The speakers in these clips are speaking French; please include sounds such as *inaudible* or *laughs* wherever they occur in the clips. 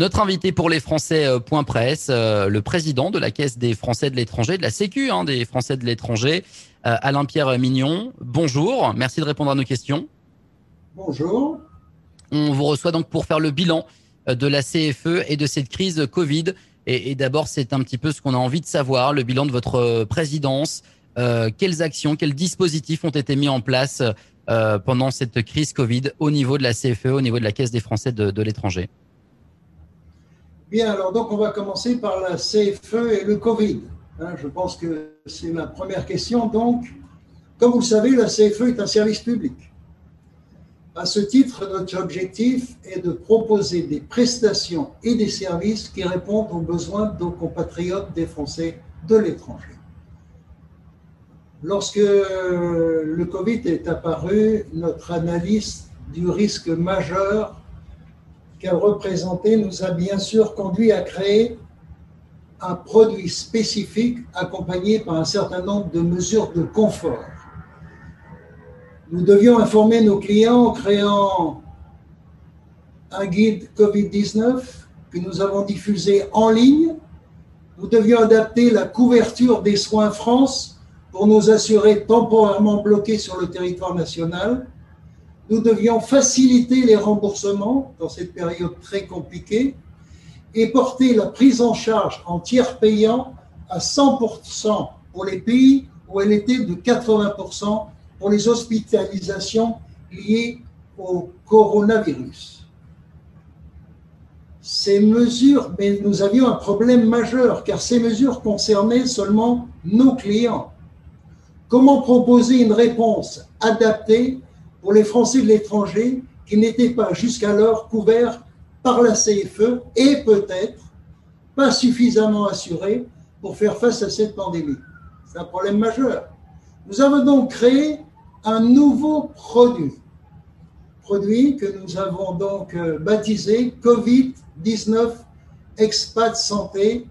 Notre invité pour les Français euh, point presse, euh, le président de la Caisse des Français de l'étranger, de la Sécu hein, des Français de l'étranger, euh, Alain-Pierre Mignon. Bonjour, merci de répondre à nos questions. Bonjour. On vous reçoit donc pour faire le bilan de la CFE et de cette crise Covid. Et, et d'abord, c'est un petit peu ce qu'on a envie de savoir, le bilan de votre présidence. Euh, quelles actions, quels dispositifs ont été mis en place euh, pendant cette crise Covid au niveau de la CFE, au niveau de la Caisse des Français de, de l'étranger? Bien, alors donc on va commencer par la CFE et le Covid. Hein, je pense que c'est ma première question. Donc, comme vous le savez, la CFE est un service public. À ce titre, notre objectif est de proposer des prestations et des services qui répondent aux besoins de nos compatriotes des Français de l'étranger. Lorsque le Covid est apparu, notre analyse du risque majeur qu'elle représentait nous a bien sûr conduit à créer un produit spécifique accompagné par un certain nombre de mesures de confort. Nous devions informer nos clients en créant un guide COVID-19 que nous avons diffusé en ligne. Nous devions adapter la couverture des soins France pour nous assurer temporairement bloqués sur le territoire national nous devions faciliter les remboursements dans cette période très compliquée et porter la prise en charge en tiers payant à 100% pour les pays où elle était de 80% pour les hospitalisations liées au coronavirus. Ces mesures, mais nous avions un problème majeur car ces mesures concernaient seulement nos clients. Comment proposer une réponse adaptée pour les Français de l'étranger qui n'étaient pas jusqu'alors couverts par la CFE et peut-être pas suffisamment assurés pour faire face à cette pandémie. C'est un problème majeur. Nous avons donc créé un nouveau produit, produit que nous avons donc euh, baptisé Covid-19 Expat Santé,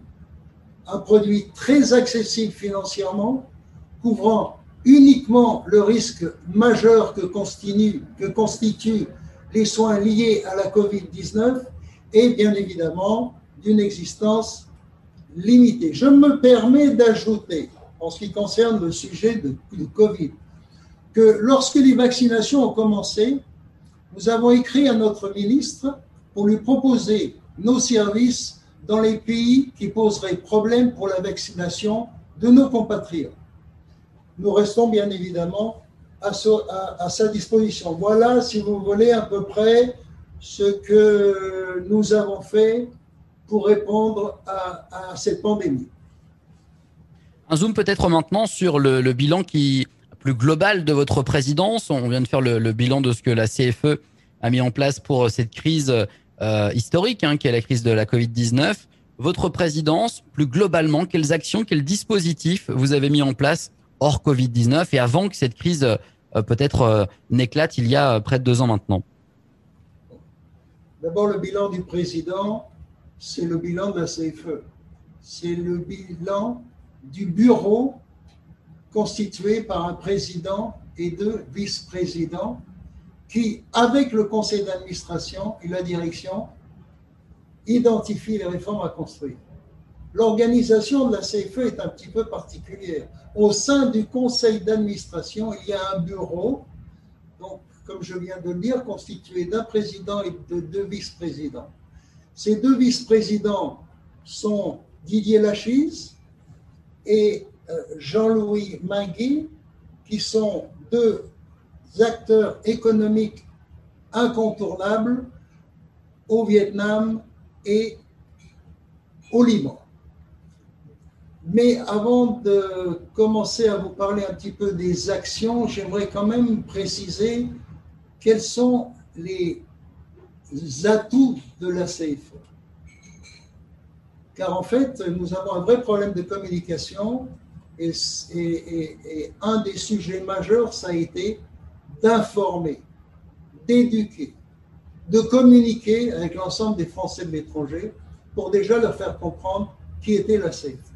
un produit très accessible financièrement, couvrant uniquement le risque majeur que constituent, les soins liés à la COVID-19 et bien évidemment d'une existence limitée. Je me permets d'ajouter, en ce qui concerne le sujet de, de Covid, que lorsque les vaccinations ont commencé, nous avons écrit à notre ministre pour lui proposer nos services dans les pays qui poseraient problème pour la vaccination de nos compatriotes nous restons bien évidemment à, sa disposition. Voilà, si vous voulez, à peu près ce que nous avons fait pour répondre à, cette pandémie. Un zoom peut-être maintenant sur le, bilan qui plus global de votre présidence. On vient de faire le, bilan de ce que la CFE a mis en place pour cette crise euh, historique, hein, qui est la crise de la Covid-19. Votre présidence, plus globalement, quelles actions, quels dispositifs vous avez mis en place hors Covid-19 et avant que cette crise euh, peut-être euh, n'éclate il y a euh, près de deux ans maintenant D'abord, le bilan du président, c'est le bilan de CFE. C'est le bilan du bureau constitué par un président et deux vice-présidents qui, avec le conseil d'administration et la direction, identifient les réformes à construire. L'organisation de la CFE est un petit peu particulière. Au sein du conseil d'administration, il y a un bureau, donc, comme je viens de le dire, constitué d'un président et de deux vice-présidents. Ces deux vice-présidents sont Didier Lachise et euh, Jean-Louis Mingui, qui sont deux acteurs économiques incontournables au Vietnam et au Liban. Mais avant de commencer à vous parler un petit peu des actions, j'aimerais quand même préciser quels sont les atouts de la CFE. Car en fait, nous avons un vrai problème de communication et, et un des sujets majeurs, ça a été d'informer, d'éduquer, de communiquer avec l'ensemble des Français de l'étranger pour déjà leur faire comprendre qui était la CFE.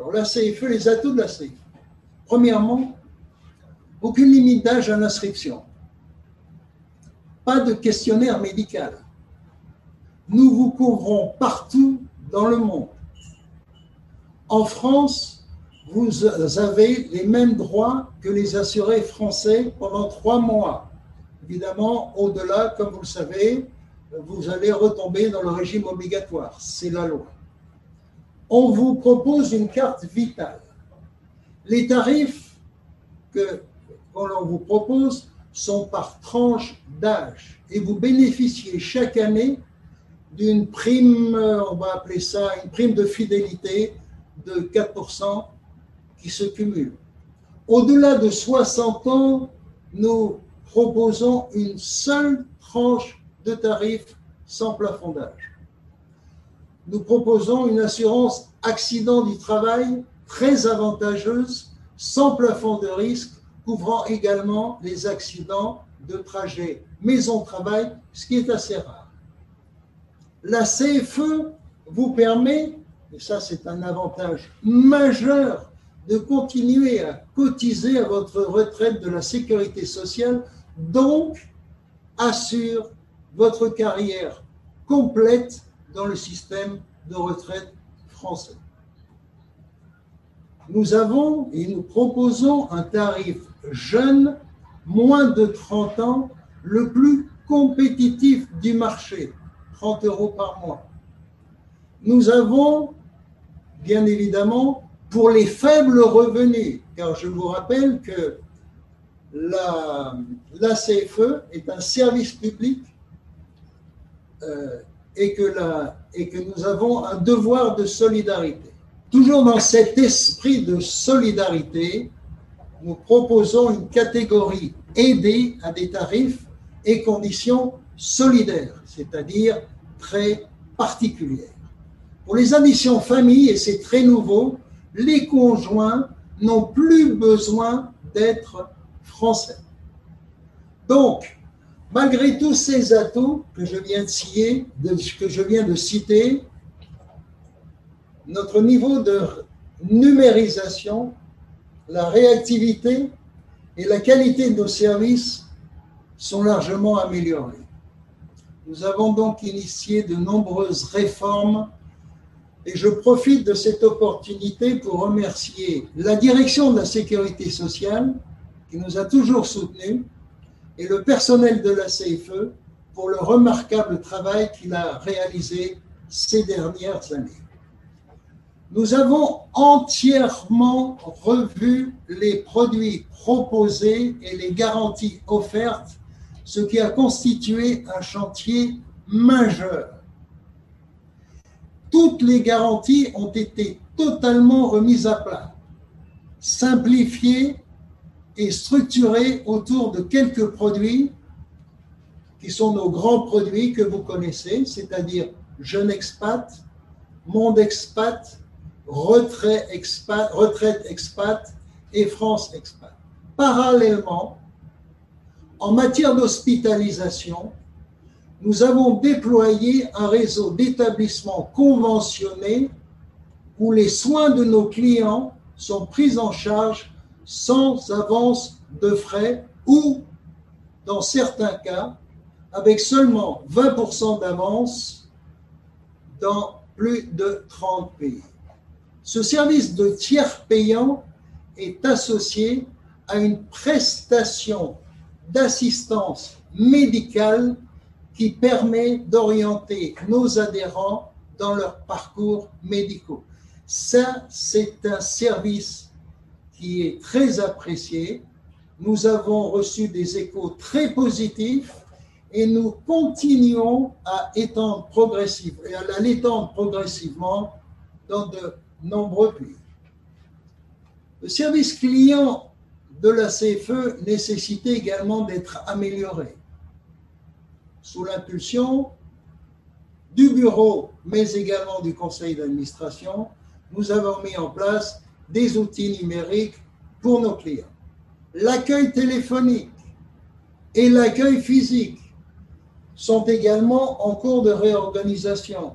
Alors la CFE, les atouts de la CFE. Premièrement, aucune limite d'âge à l'inscription. Pas de questionnaire médical. nous vous couvrons partout dans le monde. En France, vous avez les mêmes droits que les assurés français pendant trois mois. Évidemment, au-delà, comme vous le savez, vous allez retomber dans le régime obligatoire. C'est la loi. On vous propose une carte vitale. Les tarifs que l'on vous propose sont par tranche d'âge et vous bénéficiez chaque année d'une prime, on va appeler ça une prime de fidélité de 4% qui se cumule. Au-delà de 60 ans, nous proposons une seule tranche de tarifs sans plafond d'âge. Nous proposons une assurance accident du travail très avantageuse, sans plafond de risque, couvrant également les accidents de trajet maison-travail, ce qui est assez rare. La CFE vous permet, et ça c'est un avantage majeur, de continuer à cotiser à votre retraite de la sécurité sociale, donc assure votre carrière complète dans le système de retraite français. Nous avons et nous proposons un tarif jeune, moins de 30 ans, le plus compétitif du marché, 30 euros par mois. Nous avons, bien évidemment, pour les faibles revenus, car je vous rappelle que la, CFE est un service public euh, et, que nous avons un devoir de solidarité. Toujours dans cet esprit de solidarité, nous proposons une catégorie aidée à des tarifs et conditions solidaires, c'est-à-dire très particulières. Pour les additions famille, et c'est très nouveau, les conjoints n'ont plus besoin d'être français. Donc, malgré tous ces atouts que je viens de citer, notre niveau de numérisation, la réactivité et la qualité de nos services sont largement améliorés. Nous avons donc initié de nombreuses réformes et je profite de cette opportunité pour remercier la direction de la sécurité sociale qui nous a toujours soutenus et le personnel de la CFE pour le remarquable travail qu'il a réalisé ces dernières années. Nous avons entièrement revu les produits proposés et les garanties offertes, ce qui a constitué un chantier majeur. Toutes les garanties ont été totalement remises à plat, simplifiées et structurées autour de quelques produits qui sont nos grands produits que vous connaissez, c'est-à-dire Jeune Expat, Monde Expat, Expat, Retraite Expat et France Expat. Parallèlement, en matière d'hospitalisation, nous avons déployé un réseau d'établissements conventionnés où les soins de nos clients sont pris en charge sans avance de frais ou, dans certains cas, avec seulement 20% d'avance dans plus de 30 pays. Ce service de tiers payant est associé à une prestation d'assistance médicale qui permet d'orienter nos adhérents dans leurs parcours médicaux. Ça, c'est un service qui est très apprécié. Nous avons reçu des échos très positifs et nous continuons à étendre progressivement, à l'étendre progressivement dans de nombreux pays. Le service client de la CFE nécessitait également d'être amélioré. Sous l'impulsion du bureau, mais également du conseil d'administration, nous avons mis en place des outils numériques pour nos clients. L'accueil téléphonique et l'accueil physique sont également en cours de réorganisation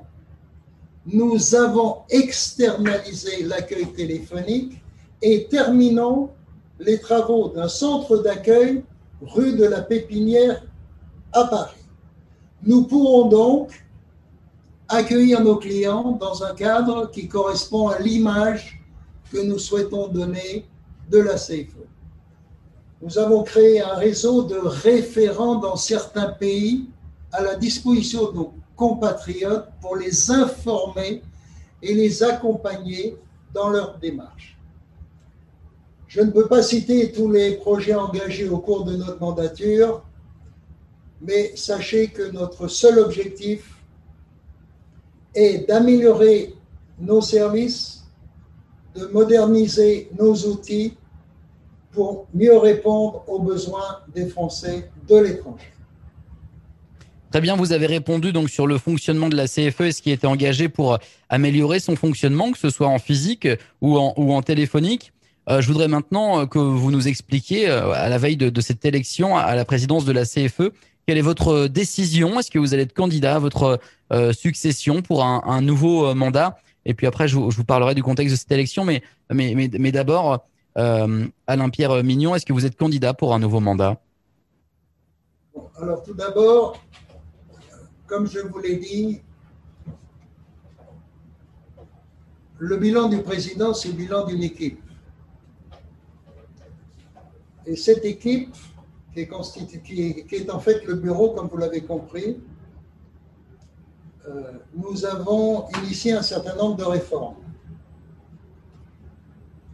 nous avons externalisé l'accueil téléphonique et terminons les travaux d'un centre d'accueil rue de la Pépinière à Paris. Nous pourrons donc accueillir nos clients dans un cadre qui correspond à l'image que nous souhaitons donner de la CFE. Nous avons créé un réseau de référents dans certains pays à la disposition de nos compatriotes pour les informer et les accompagner dans leur démarche. Je ne peux pas citer tous les projets engagés au cours de notre mandature, mais sachez que notre seul objectif est d'améliorer nos services, de moderniser nos outils pour mieux répondre aux besoins des Français de l'étranger. Très bien, vous avez répondu donc sur le fonctionnement de la CFE et ce qui était engagé pour améliorer son fonctionnement, que ce soit en physique ou en, téléphonique. Euh, je voudrais maintenant euh, que vous nous expliquiez, euh, à la veille de, cette élection à la présidence de la CFE, quelle est votre décision? Est-ce que vous allez être candidat à votre succession pour un, nouveau mandat? Et puis après, je vous, parlerai du contexte de cette élection. Mais, mais, mais, d'abord, Alain-Pierre Mignon, est-ce que vous êtes candidat pour un nouveau mandat? Alors tout d'abord, comme je vous l'ai dit, le bilan du président, c'est le bilan d'une équipe. Et cette équipe, qui est, qui est, en fait le bureau, comme vous l'avez compris, euh, nous avons initié un certain nombre de réformes.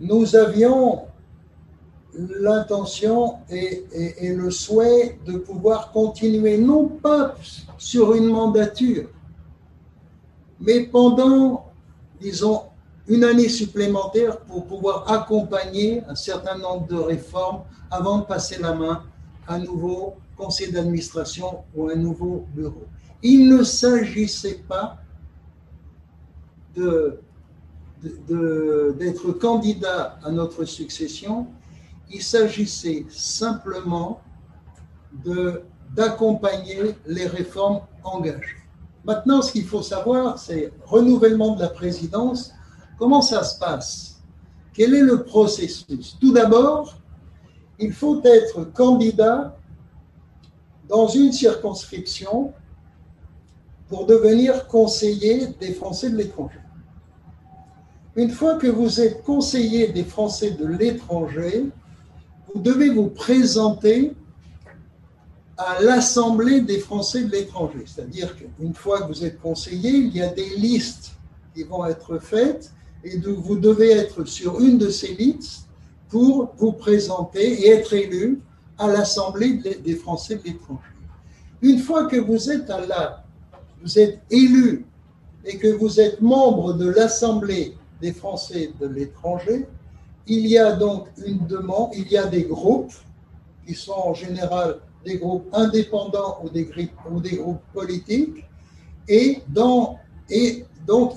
Nous avions l'intention et, le souhait de pouvoir continuer, non pas sur une mandature, mais pendant, disons, une année supplémentaire pour pouvoir accompagner un certain nombre de réformes avant de passer la main à un nouveau conseil d'administration ou un nouveau bureau. Il ne s'agissait pas d'être candidat à notre succession, il s'agissait simplement d'accompagner les réformes engagées. Maintenant, ce qu'il faut savoir, c'est renouvellement de la présidence. Comment ça se passe? Quel est le processus? Tout d'abord, il faut être candidat dans une circonscription pour devenir conseiller des Français de l'étranger. Une fois que vous êtes conseiller des Français de l'étranger, vous devez vous présenter à l'Assemblée des Français de l'étranger. C'est-à-dire qu'une fois que vous êtes conseiller, il y a des listes qui vont être faites et vous devez être sur une de ces listes pour vous présenter et être élu à l'Assemblée des Français de l'étranger. Une fois que vous êtes à la, vous êtes élu et que vous êtes membre de l'Assemblée des Français de l'étranger, il y a donc une demande, il y a des groupes qui sont en général des groupes indépendants ou des, ou des groupes politiques, et donc,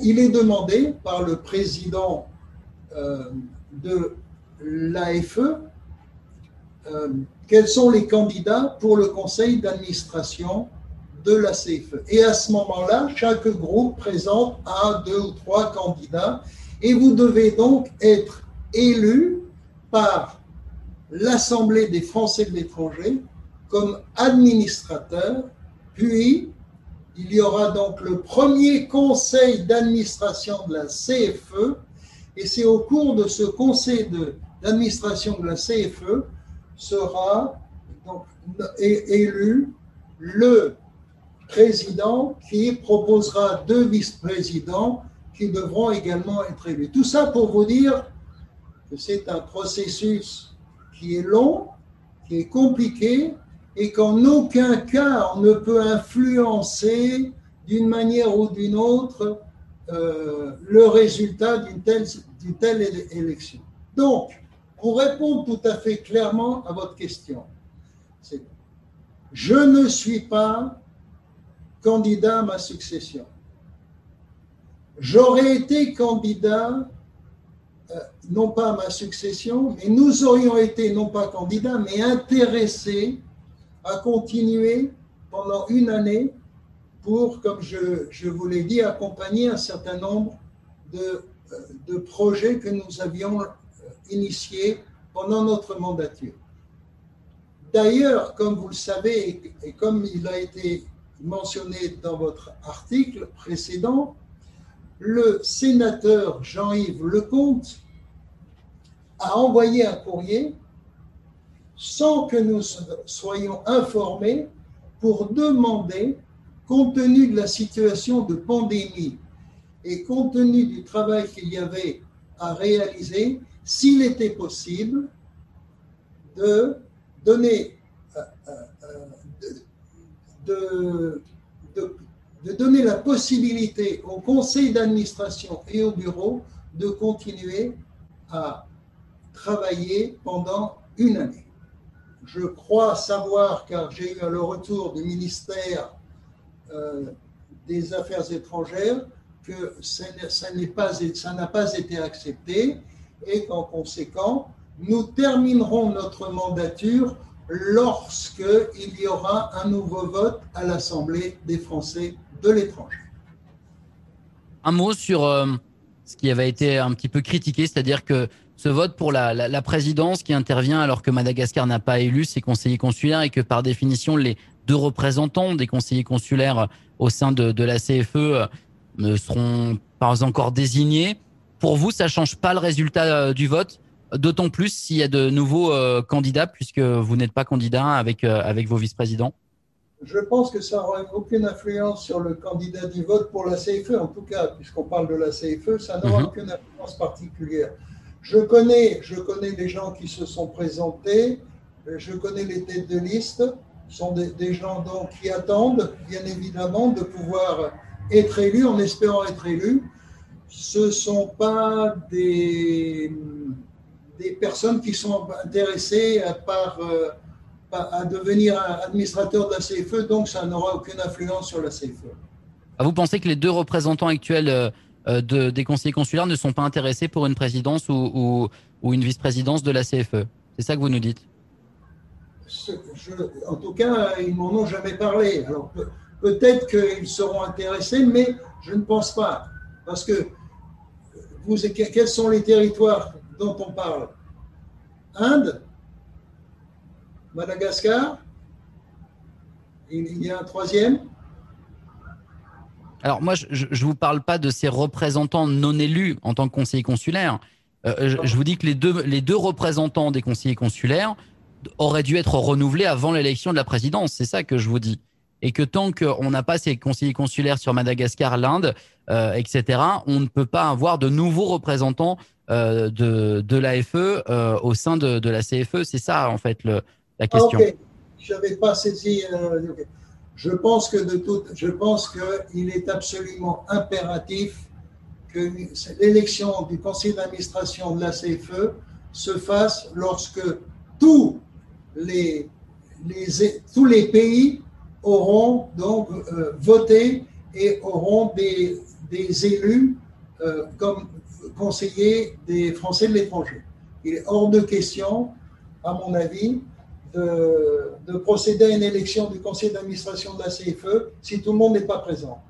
il est demandé par le président euh, de l'AFE euh, quels sont les candidats pour le conseil d'administration de la CFE. Et à ce moment-là, chaque groupe présente un, deux ou trois candidats. Et vous devez donc être élu par l'Assemblée des Français de l'étranger comme administrateur, puis il y aura donc le premier conseil d'administration de la CFE, et c'est au cours de ce conseil d'administration de, la CFE sera donc élu le président qui proposera deux vice-présidents qui devront également être élus. Tout ça pour vous dire que c'est un processus qui est long, qui est compliqué, et qu'en aucun cas on ne peut influencer d'une manière ou d'une autre euh, le résultat d'une telle, telle élection. Donc, pour répondre tout à fait clairement à votre question, je ne suis pas candidat à ma succession. J'aurais été candidat, euh, non pas à ma succession, mais nous aurions été non pas candidats, mais intéressés à continuer pendant une année pour, comme je, je vous l'ai dit, accompagner un certain nombre de, euh, de projets que nous avions euh, initiés pendant notre mandature. D'ailleurs, comme vous le savez, et comme il a été mentionné dans votre article précédent, le sénateur Jean-Yves Lecomte a envoyé un courrier sans que nous soyons informés pour demander, compte tenu de la situation de pandémie et compte tenu du travail qu'il y avait à réaliser, s'il était possible de donner, euh, euh, de, de, donner la possibilité au conseil d'administration et au bureau de continuer à travailler pendant une année. Je crois savoir, car j'ai eu le retour du ministère euh, des Affaires étrangères, que ça n'a pas, pas été accepté et qu'en conséquent, nous terminerons notre mandature lorsqu'il y aura un nouveau vote à l'Assemblée des Français de l'étranger. Un mot sur euh, ce qui avait été un petit peu critiqué, c'est-à-dire que ce vote pour la, présidence qui intervient alors que Madagascar n'a pas élu ses conseillers consulaires et que par définition les deux représentants des conseillers consulaires au sein de, la CFE euh, ne seront pas encore désignés. Pour vous, ça change pas le résultat euh, du vote? D'autant plus s'il y a de nouveaux euh, candidats, puisque vous n'êtes pas candidat avec, euh, avec vos vice-présidents Je pense que ça n'aura aucune influence sur le candidat du vote pour la CFE, en tout cas, puisqu'on parle de la CFE, ça n'aura mhm. aucune influence particulière. Je connais, je connais les gens qui se sont présentés, je connais les têtes de liste, ce sont des, des gens donc qui attendent, bien évidemment, de pouvoir être élus, en espérant être élus. Ce ne sont pas des des personnes qui sont intéressées par, euh, à devenir administrateur de la CFE, donc ça n'aura aucune influence sur la CFE. Ah, vous pensez que les deux représentants actuels euh, euh, de, des conseillers consulaires ne sont pas intéressés pour une présidence ou, ou, une vice-présidence de la CFE? C'est ça que vous nous dites En tout cas, ils m'en ont jamais parlé. Alors peut-être qu'ils seront intéressés, mais je ne pense pas. Parce que vous, quels sont les territoires dont on parle Inde, Madagascar, il y a un troisième alors moi, je ne vous parle pas de ces représentants non élus en tant que conseiller consulaire. Euh, je, vous dis que les deux, les deux représentants des conseillers consulaires auraient dû être renouvelés avant l'élection de la présidence. C'est ça que je vous dis. Et que tant qu'on n'a pas ces conseillers consulaires sur Madagascar, l'Inde, euh, etc., on ne peut pas avoir de nouveaux représentants euh, de, de l'AFE euh, au sein de, de, la CFE. C'est ça, en fait, le, la question. Ok, je n'avais pas saisi. Euh, je pense que de tout, je pense qu'il est absolument impératif que l'élection du conseil d'administration de la CFE se fasse lorsque tous les, les tous les pays auront donc voté et auront des, des élus comme conseiller des Français de l'étranger. Il est hors de question, à mon avis, de, procéder à une élection du conseil d'administration de la CFE si tout le monde n'est pas présent.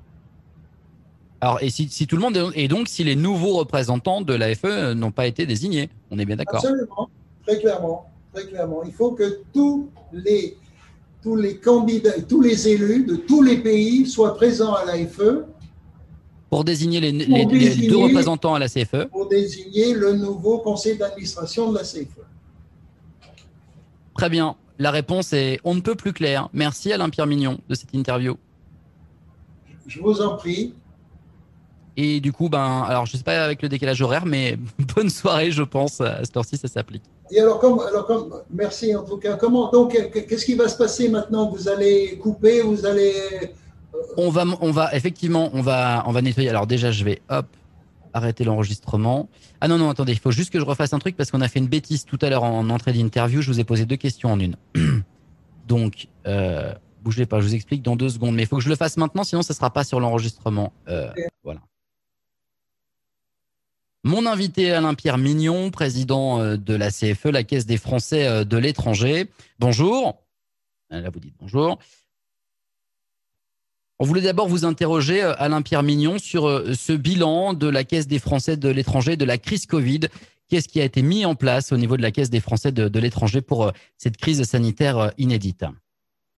Alors, et si, tout le monde est, et donc si les nouveaux représentants de l'AFE n'ont pas été désignés, on est bien d'accord Absolument, très clairement, très clairement. Il faut que tous les, tous les candidats, tous les élus de tous les pays soient présents à l'AFE pour désigner les, deux représentants à la CFE. Pour désigner le nouveau conseil d'administration de la CFE. Très bien. La réponse est on ne peut plus clair. Merci Alain Pierre Mignon de cette interview. Je vous en prie. Et du coup, ben, alors je sais pas avec le décalage horaire, mais *laughs* bonne soirée, je pense. À cette heure-ci, ça s'applique. Et alors, comme, alors comme, merci en tout cas. Comment donc, qu'est-ce qui va se passer maintenant? Vous allez couper, vous allez on va, on va effectivement, on va, on va nettoyer. Alors déjà, je vais hop arrêter l'enregistrement. Ah non non, attendez, il faut juste que je refasse un truc parce qu'on a fait une bêtise tout à l'heure en entrée d'interview. Je vous ai posé deux questions en une. *clears throat* Donc, euh, bougez pas, je vous explique dans deux secondes. Mais il faut que je le fasse maintenant, sinon ça sera pas sur l'enregistrement. Euh, voilà. Mon invité Alain-Pierre Mignon, président euh, de la CFE, la Caisse des Français de l'étranger. Bonjour. Là, vous dites bonjour. On voulait d'abord vous interroger, euh, Alain-Pierre Mignon, sur euh, ce bilan de la Caisse des Français de l'étranger, de la crise Covid. Qu'est-ce qui a été mis en place au niveau de la Caisse des Français de, l'étranger pour euh, cette crise sanitaire inédite?